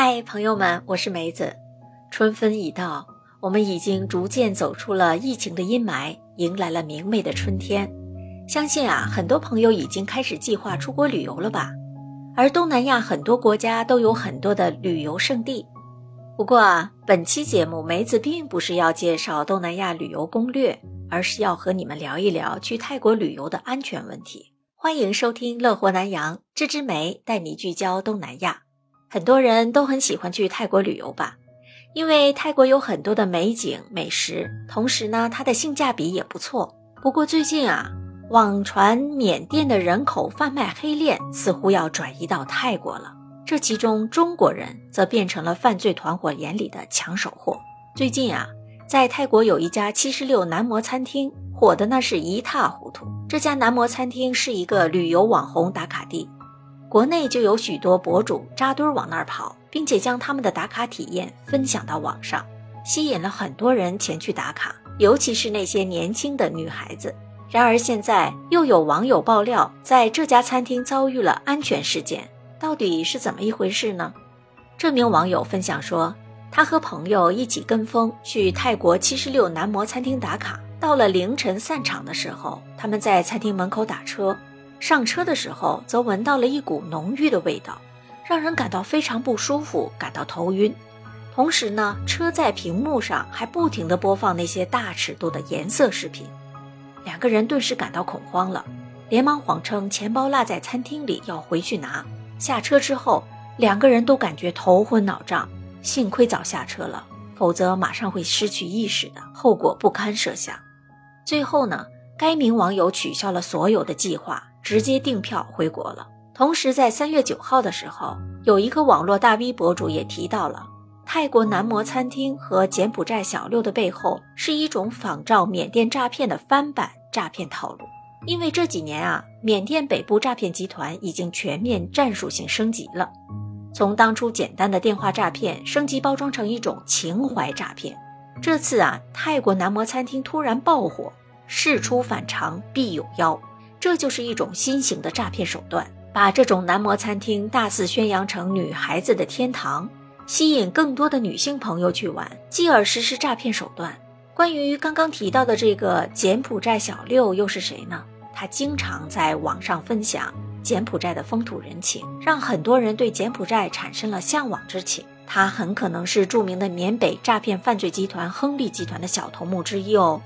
嗨，朋友们，我是梅子。春分已到，我们已经逐渐走出了疫情的阴霾，迎来了明媚的春天。相信啊，很多朋友已经开始计划出国旅游了吧？而东南亚很多国家都有很多的旅游胜地。不过啊，本期节目梅子并不是要介绍东南亚旅游攻略，而是要和你们聊一聊去泰国旅游的安全问题。欢迎收听《乐活南洋》，芝芝梅带你聚焦东南亚。很多人都很喜欢去泰国旅游吧，因为泰国有很多的美景美食，同时呢，它的性价比也不错。不过最近啊，网传缅甸的人口贩卖黑链似乎要转移到泰国了，这其中中国人则变成了犯罪团伙眼里的抢手货。最近啊，在泰国有一家七十六男模餐厅，火的那是一塌糊涂。这家男模餐厅是一个旅游网红打卡地。国内就有许多博主扎堆往那儿跑，并且将他们的打卡体验分享到网上，吸引了很多人前去打卡，尤其是那些年轻的女孩子。然而现在又有网友爆料，在这家餐厅遭遇了安全事件，到底是怎么一回事呢？这名网友分享说，他和朋友一起跟风去泰国七十六男模餐厅打卡，到了凌晨散场的时候，他们在餐厅门口打车。上车的时候，则闻到了一股浓郁的味道，让人感到非常不舒服，感到头晕。同时呢，车载屏幕上还不停地播放那些大尺度的颜色视频。两个人顿时感到恐慌了，连忙谎称钱包落在餐厅里，要回去拿。下车之后，两个人都感觉头昏脑胀，幸亏早下车了，否则马上会失去意识的，后果不堪设想。最后呢，该名网友取消了所有的计划。直接订票回国了。同时，在三月九号的时候，有一个网络大 V 博主也提到了泰国男模餐厅和柬埔寨小六的背后是一种仿照缅甸诈骗的翻版诈骗套路。因为这几年啊，缅甸北部诈骗集团已经全面战术性升级了，从当初简单的电话诈骗升级包装成一种情怀诈骗。这次啊，泰国男模餐厅突然爆火，事出反常必有妖。这就是一种新型的诈骗手段，把这种男模餐厅大肆宣扬成女孩子的天堂，吸引更多的女性朋友去玩，继而实施诈骗手段。关于刚刚提到的这个柬埔寨小六又是谁呢？他经常在网上分享柬埔寨的风土人情，让很多人对柬埔寨产生了向往之情。他很可能是著名的缅北诈骗犯罪集团亨利集团的小头目之一哦。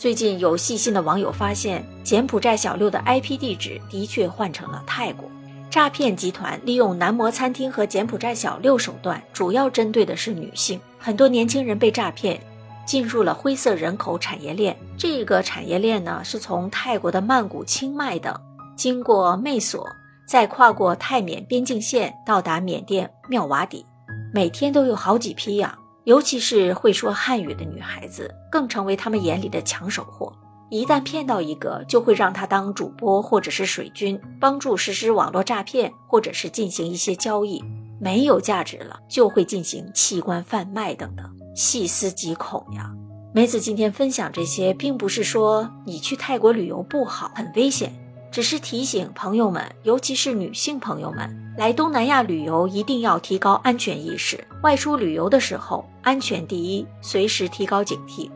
最近有细心的网友发现，柬埔寨小六的 IP 地址的确换成了泰国。诈骗集团利用男模餐厅和柬埔寨小六手段，主要针对的是女性。很多年轻人被诈骗，进入了灰色人口产业链。这个产业链呢，是从泰国的曼谷、清迈等，经过魅索，再跨过泰缅边境线，到达缅甸妙瓦底。每天都有好几批呀。尤其是会说汉语的女孩子，更成为他们眼里的抢手货。一旦骗到一个，就会让他当主播或者是水军，帮助实施网络诈骗，或者是进行一些交易。没有价值了，就会进行器官贩卖等等。细思极恐呀！梅子今天分享这些，并不是说你去泰国旅游不好，很危险。只是提醒朋友们，尤其是女性朋友们，来东南亚旅游一定要提高安全意识。外出旅游的时候，安全第一，随时提高警惕。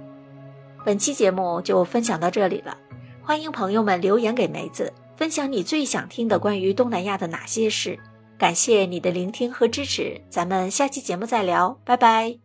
本期节目就分享到这里了，欢迎朋友们留言给梅子，分享你最想听的关于东南亚的哪些事。感谢你的聆听和支持，咱们下期节目再聊，拜拜。